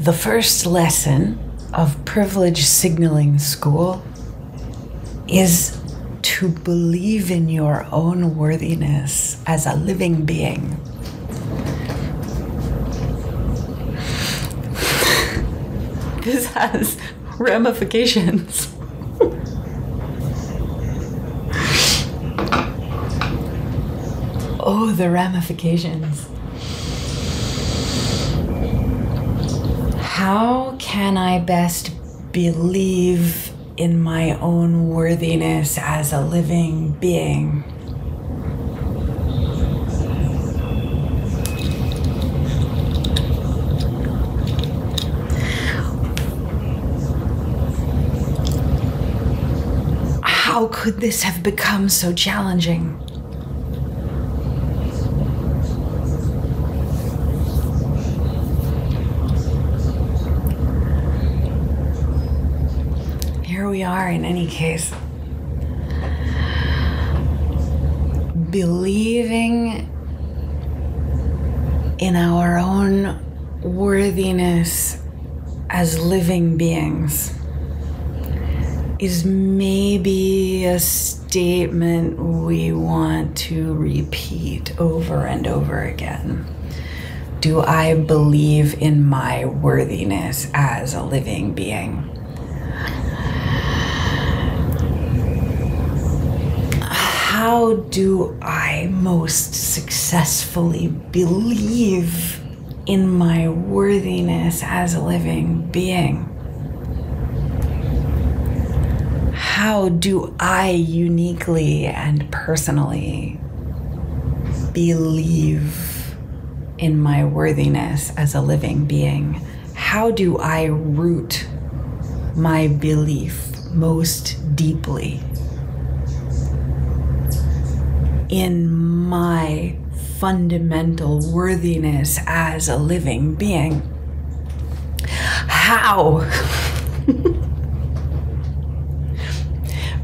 The first lesson of privilege signaling school is to believe in your own worthiness as a living being. this has ramifications. oh, the ramifications. How can I best believe in my own worthiness as a living being? How could this have become so challenging? Here we are, in any case. Believing in our own worthiness as living beings is maybe a statement we want to repeat over and over again. Do I believe in my worthiness as a living being? How do I most successfully believe in my worthiness as a living being? how do I uniquely and personally believe in my worthiness as a living being? How do I root my belief most deeply in my fundamental worthiness as a living being? How?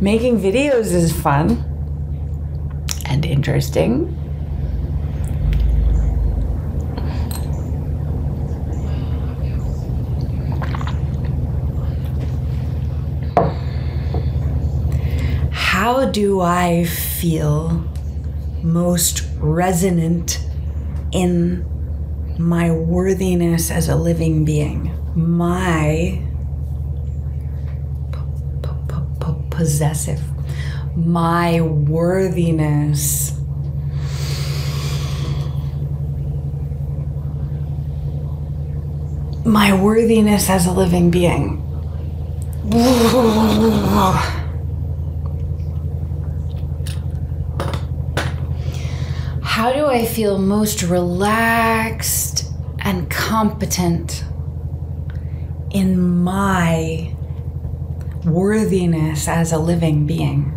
Making videos is fun and interesting. How do I feel most resonant in my worthiness as a living being? My possessive, my worthiness. My worthiness as a living being. How do I feel most relaxed and competent in my worthiness as a living being.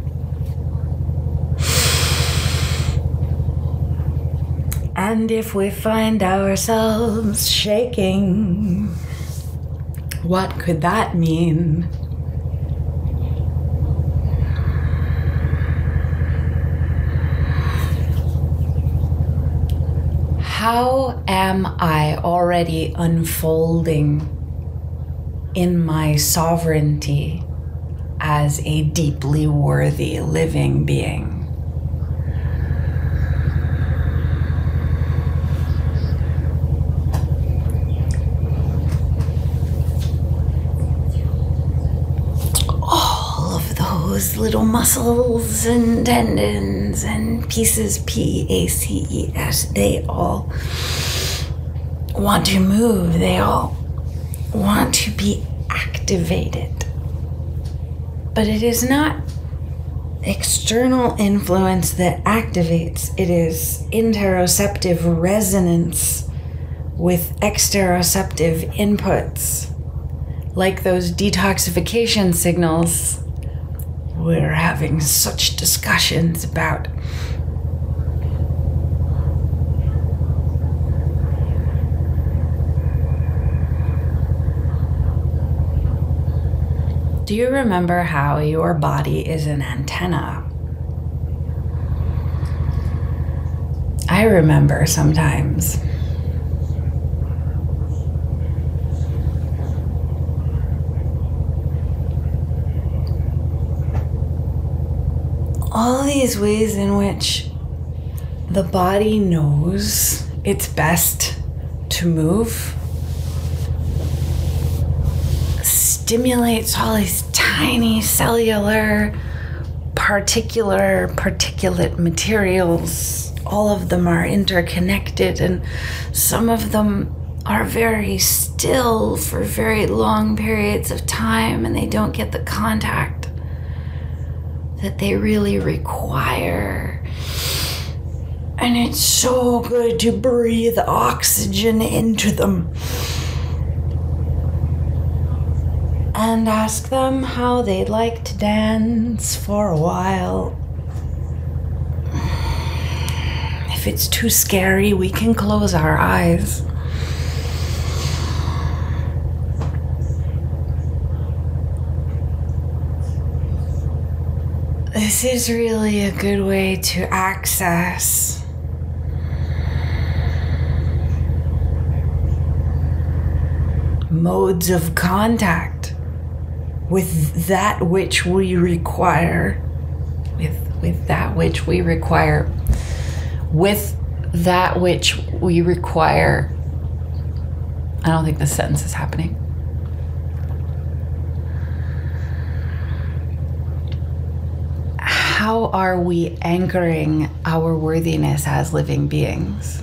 And if we find ourselves shaking, what could that mean? How am I already unfolding in my sovereignty as a deeply worthy living being. All of those little muscles and tendons and pieces, P A C E S, they all want to move, they all want to be activated. But it is not external influence that activates, it is interoceptive resonance with exteroceptive inputs, like those detoxification signals we're having such discussions about. Do you remember how your body is an antenna? I remember sometimes. These ways in which the body knows it's best to move stimulates all these tiny cellular particular particulate materials. All of them are interconnected and some of them are very still for very long periods of time and they don't get the contact that they really require. And it's so good to breathe oxygen into them. And ask them how they'd like to dance for a while. If it's too scary, we can close our eyes. This is really a good way to access modes of contact with that which we require with with that which we require with that which we require. I don't think the sentence is happening how are we anchoring our worthiness as living beings?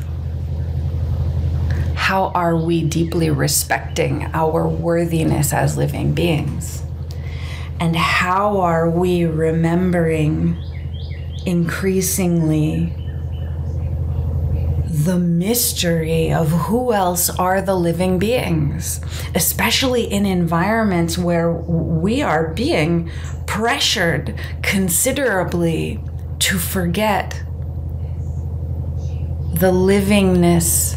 How are we deeply respecting our worthiness as living beings? And how are we remembering increasingly the mystery of who else are the living beings, especially in environments where we are being pressured considerably to forget the livingness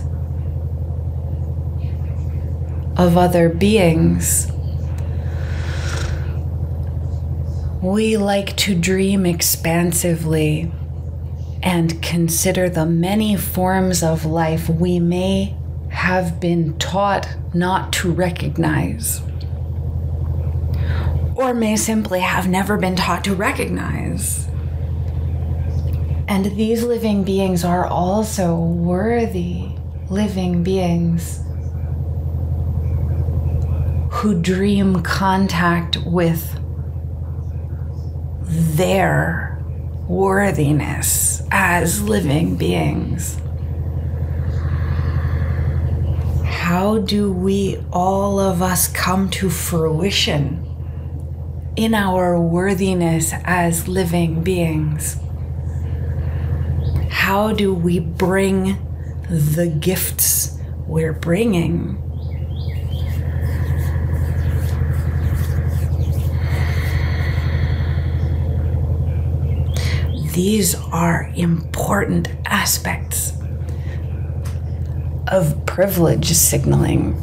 of other beings. We like to dream expansively and consider the many forms of life we may have been taught not to recognize, or may simply have never been taught to recognize. And these living beings are also worthy living beings who dream contact with their worthiness as living beings. How do we, all of us, come to fruition in our worthiness as living beings? How do we bring the gifts we're bringing these are important aspects of privilege signaling